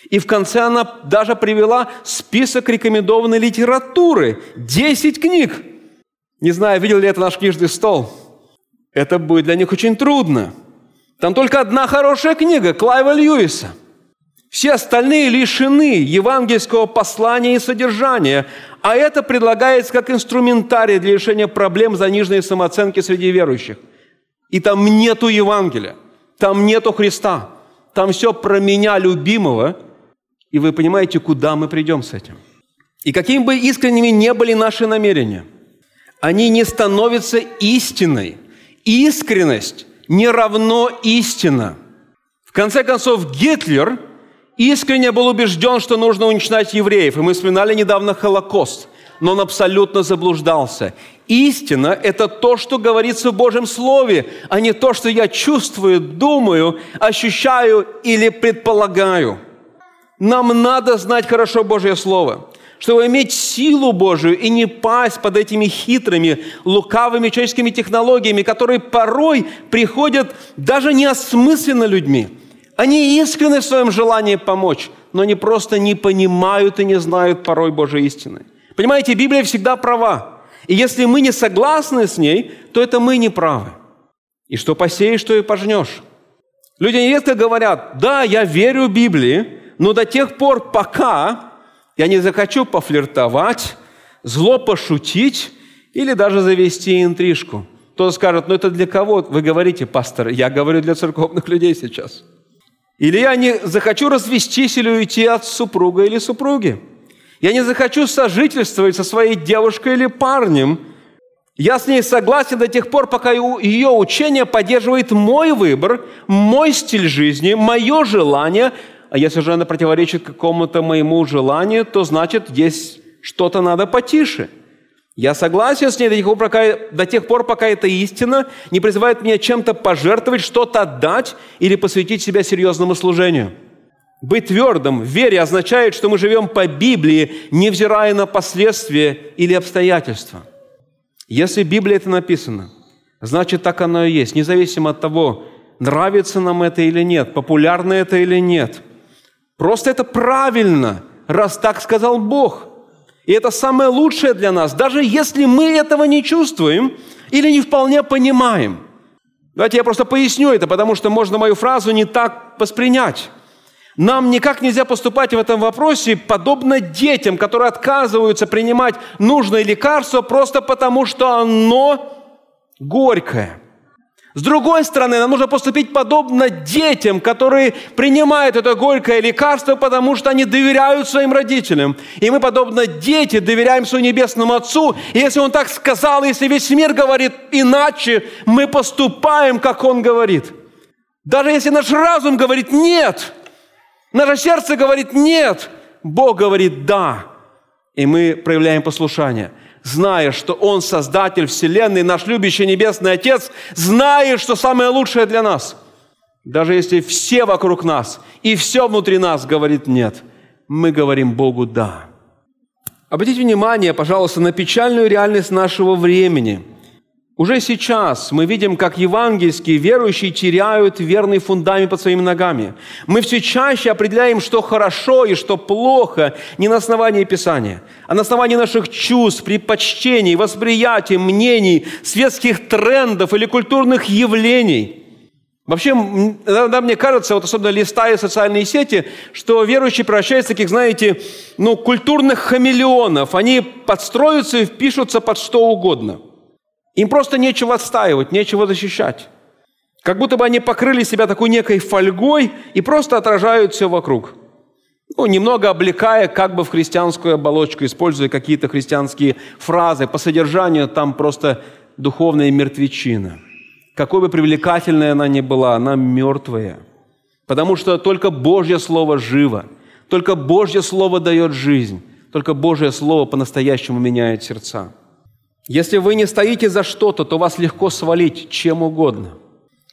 И в конце она даже привела список рекомендованной литературы. Десять книг – не знаю, видел ли это наш книжный стол. Это будет для них очень трудно. Там только одна хорошая книга Клайва Льюиса. Все остальные лишены евангельского послания и содержания, а это предлагается как инструментарий для решения проблем заниженной самооценки среди верующих. И там нету Евангелия, там нету Христа, там все про меня любимого, и вы понимаете, куда мы придем с этим. И какими бы искренними не были наши намерения – они не становятся истиной. Искренность не равно истина. В конце концов, Гитлер искренне был убежден, что нужно уничтожать евреев. И мы вспоминали недавно Холокост. Но он абсолютно заблуждался. Истина – это то, что говорится в Божьем Слове, а не то, что я чувствую, думаю, ощущаю или предполагаю. Нам надо знать хорошо Божье Слово чтобы иметь силу Божию и не пасть под этими хитрыми, лукавыми человеческими технологиями, которые порой приходят даже неосмысленно людьми. Они искренны в своем желании помочь, но они просто не понимают и не знают порой Божьей истины. Понимаете, Библия всегда права. И если мы не согласны с ней, то это мы не правы. И что посеешь, то и пожнешь. Люди нередко говорят, да, я верю Библии, но до тех пор, пока я не захочу пофлиртовать, зло пошутить или даже завести интрижку. Кто-то скажет, ну это для кого? Вы говорите, пастор, я говорю для церковных людей сейчас. Или я не захочу развестись или уйти от супруга или супруги. Я не захочу сожительствовать со своей девушкой или парнем. Я с ней согласен до тех пор, пока ее учение поддерживает мой выбор, мой стиль жизни, мое желание, а если же она противоречит какому-то моему желанию, то значит, есть что-то надо потише. Я согласен с ней до тех, пор, пока, до тех пор, пока эта истина не призывает меня чем-то пожертвовать, что-то отдать или посвятить себя серьезному служению. Быть твердым в вере означает, что мы живем по Библии, невзирая на последствия или обстоятельства. Если в Библии это написано, значит, так оно и есть, независимо от того, нравится нам это или нет, популярно это или нет – Просто это правильно, раз так сказал Бог. И это самое лучшее для нас, даже если мы этого не чувствуем или не вполне понимаем. Давайте я просто поясню это, потому что можно мою фразу не так воспринять. Нам никак нельзя поступать в этом вопросе подобно детям, которые отказываются принимать нужное лекарство просто потому, что оно горькое. С другой стороны, нам нужно поступить подобно детям, которые принимают это горькое лекарство, потому что они доверяют своим родителям. И мы, подобно дети, доверяем своему Небесному Отцу. И если Он так сказал, если весь мир говорит иначе, мы поступаем, как Он говорит. Даже если наш разум говорит «нет», наше сердце говорит «нет», Бог говорит «да». И мы проявляем послушание – зная, что Он Создатель Вселенной, наш любящий Небесный Отец, зная, что самое лучшее для нас. Даже если все вокруг нас и все внутри нас говорит «нет», мы говорим Богу «да». Обратите внимание, пожалуйста, на печальную реальность нашего времени – уже сейчас мы видим, как евангельские верующие теряют верный фундамент под своими ногами. Мы все чаще определяем, что хорошо и что плохо не на основании Писания, а на основании наших чувств, предпочтений, восприятий, мнений, светских трендов или культурных явлений. Вообще, иногда мне кажется, вот особенно листая социальные сети, что верующие превращаются в таких, знаете, ну, культурных хамелеонов. Они подстроятся и впишутся под что угодно – им просто нечего отстаивать, нечего защищать. Как будто бы они покрыли себя такой некой фольгой и просто отражают все вокруг. Ну, немного облекая как бы в христианскую оболочку, используя какие-то христианские фразы. По содержанию там просто духовная мертвечина. Какой бы привлекательной она ни была, она мертвая. Потому что только Божье Слово живо. Только Божье Слово дает жизнь. Только Божье Слово по-настоящему меняет сердца. Если вы не стоите за что-то, то вас легко свалить чем угодно.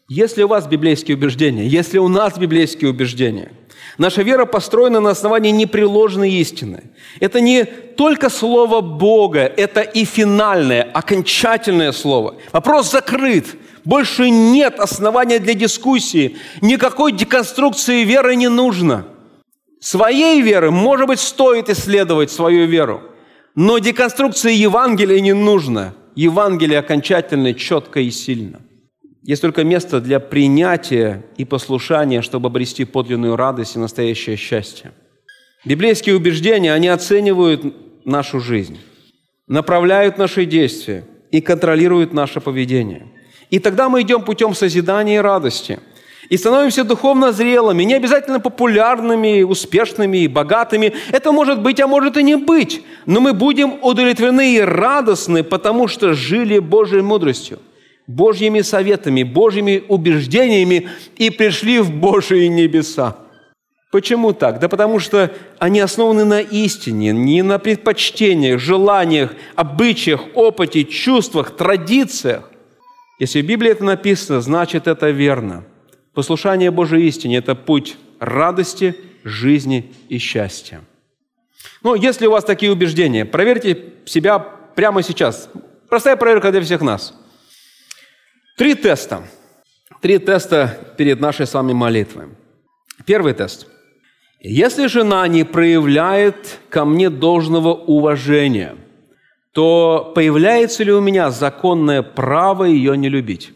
Если у вас библейские убеждения, если у нас библейские убеждения, наша вера построена на основании непреложной истины. Это не только слово Бога, это и финальное, окончательное слово. Вопрос закрыт. Больше нет основания для дискуссии. Никакой деконструкции веры не нужно. Своей веры, может быть, стоит исследовать свою веру – но деконструкция Евангелия не нужна. Евангелие окончательно, четко и сильно. Есть только место для принятия и послушания, чтобы обрести подлинную радость и настоящее счастье. Библейские убеждения, они оценивают нашу жизнь, направляют наши действия и контролируют наше поведение. И тогда мы идем путем созидания и радости – и становимся духовно зрелыми, не обязательно популярными, успешными, богатыми. Это может быть, а может и не быть. Но мы будем удовлетворены и радостны, потому что жили Божьей мудростью, Божьими советами, Божьими убеждениями и пришли в Божьи небеса. Почему так? Да потому что они основаны на истине, не на предпочтениях, желаниях, обычаях, опыте, чувствах, традициях. Если в Библии это написано, значит это верно – Послушание Божьей истине – это путь радости, жизни и счастья. Ну, если у вас такие убеждения, проверьте себя прямо сейчас. Простая проверка для всех нас. Три теста. Три теста перед нашей с вами молитвой. Первый тест. Если жена не проявляет ко мне должного уважения, то появляется ли у меня законное право ее не любить?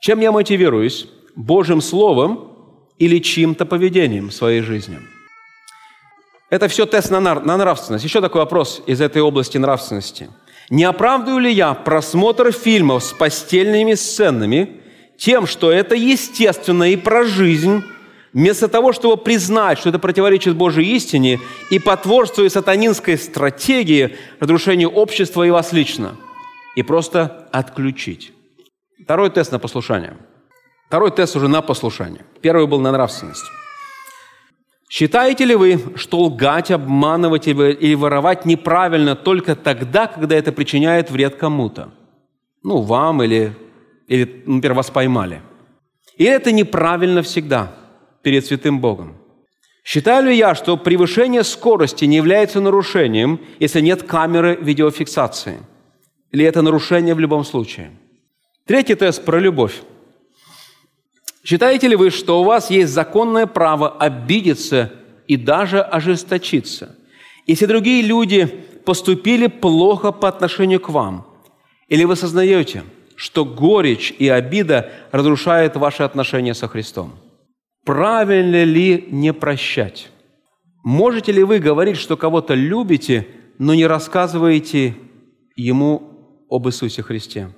Чем я мотивируюсь? Божьим Словом или чьим-то поведением в своей жизни. Это все тест на, на нравственность. Еще такой вопрос из этой области нравственности. Не оправдываю ли я просмотр фильмов с постельными сценами тем, что это естественно и про жизнь, вместо того, чтобы признать, что это противоречит Божьей истине и потворствуя сатанинской стратегии разрушения общества и вас лично, и просто отключить. Второй тест на послушание – Второй тест уже на послушание. Первый был на нравственность. Считаете ли вы, что лгать, обманывать или воровать неправильно только тогда, когда это причиняет вред кому-то? Ну, вам или, или, например, вас поймали. И это неправильно всегда перед святым Богом. Считаю ли я, что превышение скорости не является нарушением, если нет камеры видеофиксации? Или это нарушение в любом случае? Третий тест про любовь. Считаете ли вы, что у вас есть законное право обидеться и даже ожесточиться, если другие люди поступили плохо по отношению к вам? Или вы сознаете, что горечь и обида разрушают ваши отношения со Христом? Правильно ли не прощать? Можете ли вы говорить, что кого-то любите, но не рассказываете ему об Иисусе Христе?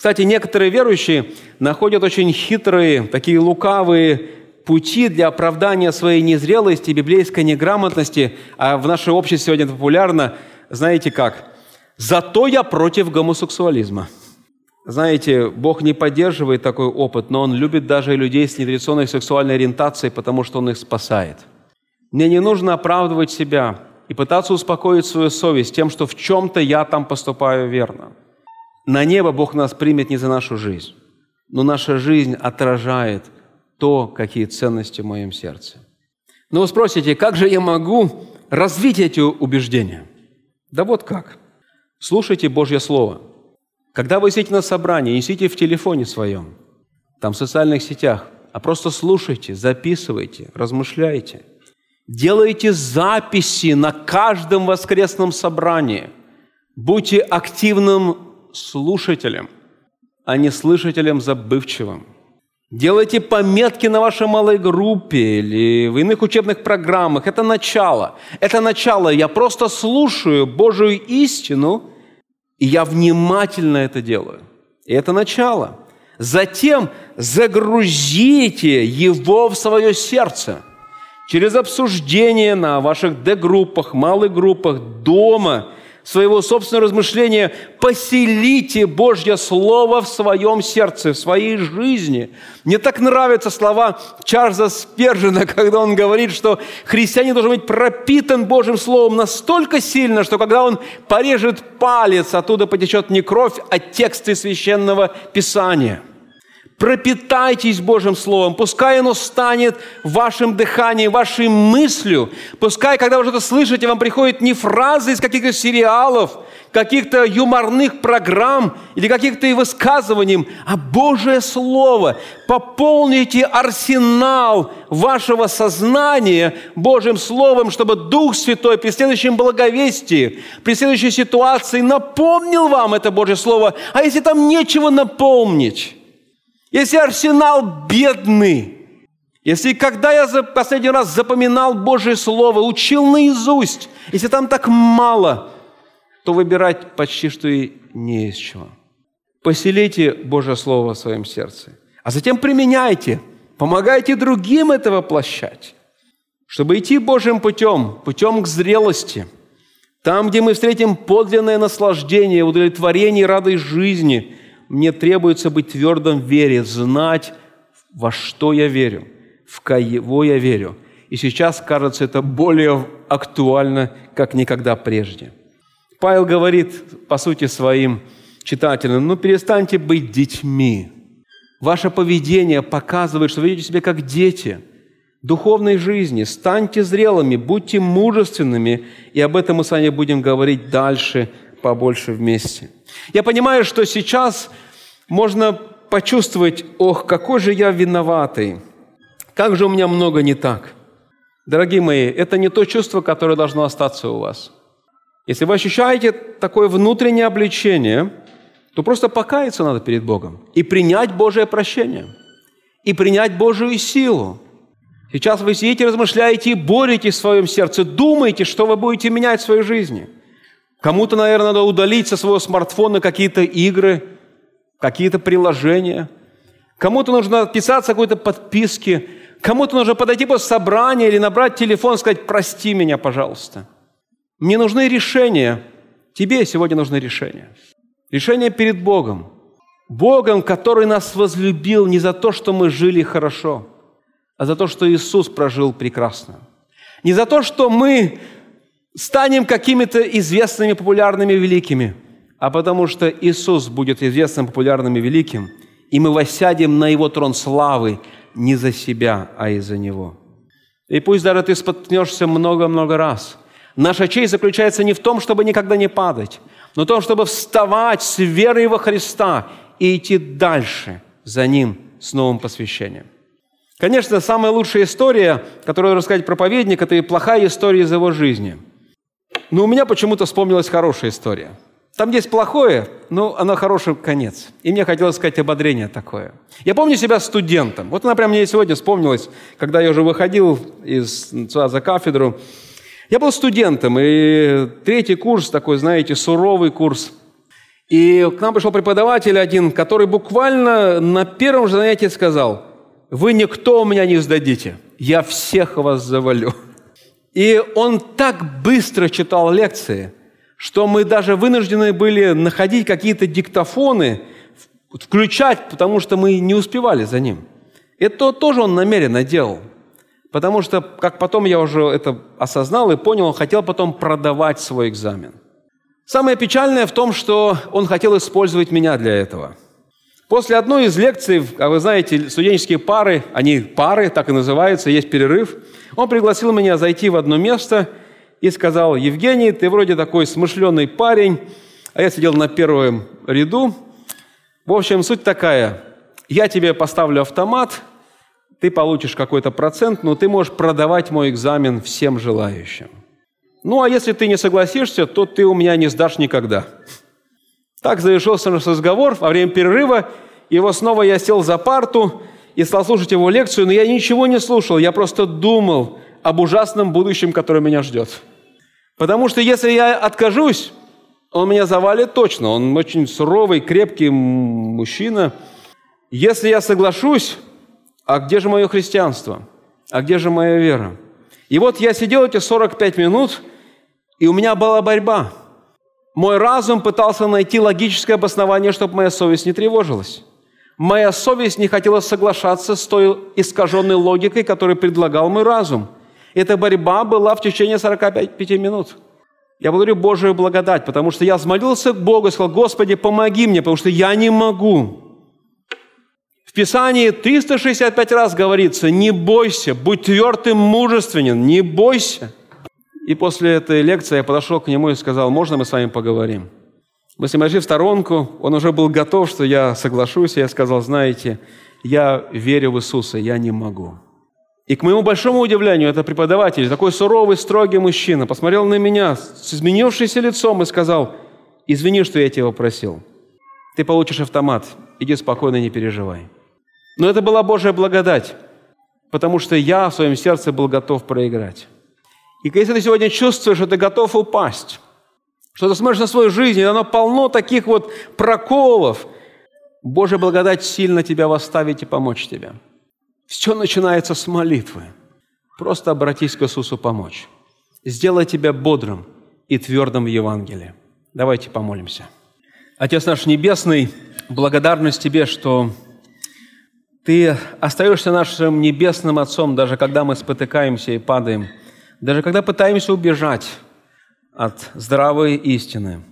Кстати, некоторые верующие находят очень хитрые, такие лукавые пути для оправдания своей незрелости, библейской неграмотности, а в нашей обществе сегодня это популярно, знаете как? «Зато я против гомосексуализма». Знаете, Бог не поддерживает такой опыт, но Он любит даже людей с нетрадиционной сексуальной ориентацией, потому что Он их спасает. Мне не нужно оправдывать себя и пытаться успокоить свою совесть тем, что в чем-то я там поступаю верно. На небо Бог нас примет не за нашу жизнь, но наша жизнь отражает то, какие ценности в моем сердце. Но вы спросите, как же я могу развить эти убеждения? Да вот как. Слушайте Божье Слово – когда вы сидите на собрании, не сидите в телефоне своем, там в социальных сетях, а просто слушайте, записывайте, размышляйте. Делайте записи на каждом воскресном собрании. Будьте активным слушателем, а не слышателем забывчивым. Делайте пометки на вашей малой группе или в иных учебных программах. Это начало. Это начало. Я просто слушаю Божию истину – и я внимательно это делаю. И это начало. Затем загрузите его в свое сердце через обсуждение на ваших Д-группах, малых группах, дома – своего собственного размышления, поселите Божье Слово в своем сердце, в своей жизни. Мне так нравятся слова Чарльза Спержина, когда он говорит, что христианин должен быть пропитан Божьим Словом настолько сильно, что когда он порежет палец, оттуда потечет не кровь, а тексты Священного Писания – пропитайтесь Божьим Словом, пускай оно станет вашим дыханием, вашей мыслью. Пускай, когда вы что-то слышите, вам приходят не фразы из каких-то сериалов, каких-то юморных программ или каких-то и высказываний, а Божье Слово. Пополните арсенал вашего сознания Божьим Словом, чтобы Дух Святой при следующем благовестии, при следующей ситуации напомнил вам это Божье Слово. А если там нечего напомнить, если арсенал бедный, если когда я за последний раз запоминал Божье Слово, учил наизусть, если там так мало, то выбирать почти что и не из чего. Поселите Божье Слово в своем сердце, а затем применяйте, помогайте другим это воплощать, чтобы идти Божьим путем, путем к зрелости, там, где мы встретим подлинное наслаждение, удовлетворение радость жизни – мне требуется быть твердым в вере, знать, во что я верю, в кого я верю. И сейчас, кажется, это более актуально, как никогда прежде. Павел говорит, по сути, своим читателям, ну перестаньте быть детьми. Ваше поведение показывает, что вы ведете себя как дети духовной жизни. Станьте зрелыми, будьте мужественными, и об этом мы с вами будем говорить дальше побольше вместе. Я понимаю, что сейчас можно почувствовать, ох, какой же я виноватый, как же у меня много не так. Дорогие мои, это не то чувство, которое должно остаться у вас. Если вы ощущаете такое внутреннее обличение, то просто покаяться надо перед Богом и принять Божие прощение, и принять Божию силу. Сейчас вы сидите, размышляете и боретесь в своем сердце, думаете, что вы будете менять в своей жизни – Кому-то, наверное, надо удалить со своего смартфона какие-то игры, какие-то приложения. Кому-то нужно отписаться какой-то подписки. Кому-то нужно подойти по собранию или набрать телефон и сказать «прости меня, пожалуйста». Мне нужны решения. Тебе сегодня нужны решения. Решение перед Богом. Богом, который нас возлюбил не за то, что мы жили хорошо, а за то, что Иисус прожил прекрасно. Не за то, что мы станем какими-то известными, популярными, великими, а потому что Иисус будет известным, популярным и великим, и мы воссядем на Его трон славы не за себя, а из-за Него. И пусть даже ты споткнешься много-много раз. Наша честь заключается не в том, чтобы никогда не падать, но в том, чтобы вставать с верой во Христа и идти дальше за Ним с новым посвящением. Конечно, самая лучшая история, которую рассказать проповедник, это и плохая история из его жизни – но у меня почему-то вспомнилась хорошая история. Там есть плохое, но оно хороший конец. И мне хотелось сказать ободрение такое. Я помню себя студентом. Вот она прямо мне сегодня вспомнилась, когда я уже выходил из, за кафедру. Я был студентом, и третий курс, такой, знаете, суровый курс. И к нам пришел преподаватель один, который буквально на первом же занятии сказал, вы никто у меня не сдадите, я всех вас завалю. И он так быстро читал лекции, что мы даже вынуждены были находить какие-то диктофоны, включать, потому что мы не успевали за ним. Это тоже он намеренно делал. Потому что, как потом я уже это осознал и понял, он хотел потом продавать свой экзамен. Самое печальное в том, что он хотел использовать меня для этого. После одной из лекций, а вы знаете, студенческие пары, они пары, так и называются, есть перерыв, он пригласил меня зайти в одно место и сказал, Евгений, ты вроде такой смышленый парень, а я сидел на первом ряду. В общем, суть такая, я тебе поставлю автомат, ты получишь какой-то процент, но ты можешь продавать мой экзамен всем желающим. Ну, а если ты не согласишься, то ты у меня не сдашь никогда. Так завершился наш разговор во время перерыва, и его снова я сел за парту и стал слушать его лекцию, но я ничего не слушал, я просто думал об ужасном будущем, которое меня ждет. Потому что если я откажусь, он меня завалит точно. Он очень суровый, крепкий мужчина. Если я соглашусь, а где же мое христианство? А где же моя вера? И вот я сидел эти 45 минут, и у меня была борьба. Мой разум пытался найти логическое обоснование, чтобы моя совесть не тревожилась. Моя совесть не хотела соглашаться с той искаженной логикой, которую предлагал мой разум. Эта борьба была в течение 45 минут. Я благодарю Божию благодать, потому что я взмолился к Богу и сказал, Господи, помоги мне, потому что я не могу. В Писании 365 раз говорится, не бойся, будь твердым, мужественен, не бойся. И после этой лекции я подошел к нему и сказал, можно мы с вами поговорим? Мы с ним пошли в сторонку, он уже был готов, что я соглашусь, и я сказал, знаете, я верю в Иисуса, я не могу. И к моему большому удивлению, это преподаватель, такой суровый, строгий мужчина, посмотрел на меня с изменившимся лицом и сказал, извини, что я тебя попросил. Ты получишь автомат, иди спокойно, не переживай. Но это была Божья благодать, потому что я в своем сердце был готов проиграть. И если ты сегодня чувствуешь, что ты готов упасть, что ты смотришь на свою жизнь, и оно полно таких вот проколов, Божья благодать сильно тебя восставить и помочь тебе. Все начинается с молитвы. Просто обратись к Иисусу помочь. Сделай тебя бодрым и твердым в Евангелии. Давайте помолимся. Отец наш Небесный, благодарность Тебе, что ты остаешься нашим небесным Отцом, даже когда мы спотыкаемся и падаем, даже когда пытаемся убежать от здравой истины.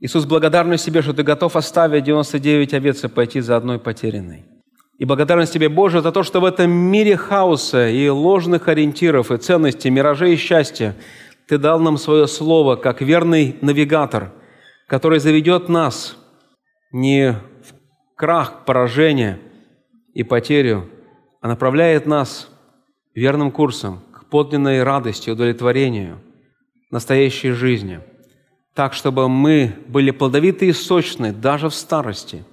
Иисус, благодарность Тебе, что Ты готов оставить 99 овец и пойти за одной потерянной. И благодарность Тебе, Боже, за то, что в этом мире хаоса и ложных ориентиров, и ценностей, миражей и счастья Ты дал нам свое слово, как верный навигатор, который заведет нас не в крах, поражение – и потерю, а направляет нас верным курсом к подлинной радости, удовлетворению, настоящей жизни, так, чтобы мы были плодовиты и сочны даже в старости,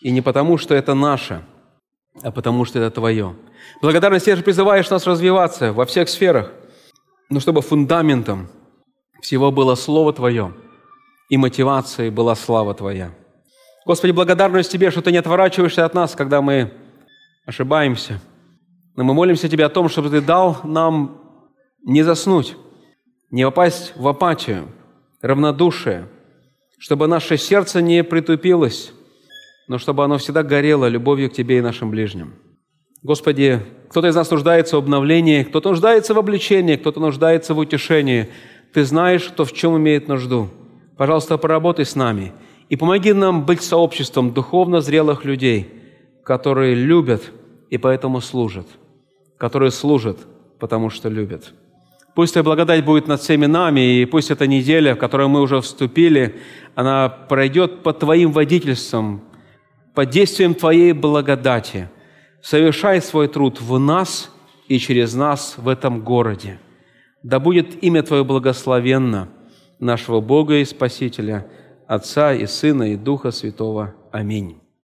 и не потому, что это наше, а потому, что это Твое. Благодарность Ты же призываешь нас развиваться во всех сферах, но чтобы фундаментом всего было Слово Твое, и мотивацией была слава Твоя. Господи, благодарность Тебе, что Ты не отворачиваешься от нас, когда мы ошибаемся. Но мы молимся Тебе о том, чтобы Ты дал нам не заснуть, не попасть в апатию, равнодушие, чтобы наше сердце не притупилось, но чтобы оно всегда горело любовью к Тебе и нашим ближним. Господи, кто-то из нас нуждается в обновлении, кто-то нуждается в обличении, кто-то нуждается в утешении. Ты знаешь, кто в чем имеет нужду. Пожалуйста, поработай с нами и помоги нам быть сообществом духовно зрелых людей, которые любят и поэтому служат, которые служат, потому что любят. Пусть Твоя благодать будет над всеми нами, и пусть эта неделя, в которую мы уже вступили, она пройдет под Твоим водительством, под действием Твоей благодати. Совершай свой труд в нас и через нас в этом городе. Да будет имя Твое благословенно, нашего Бога и Спасителя, Отца и Сына и Духа Святого. Аминь.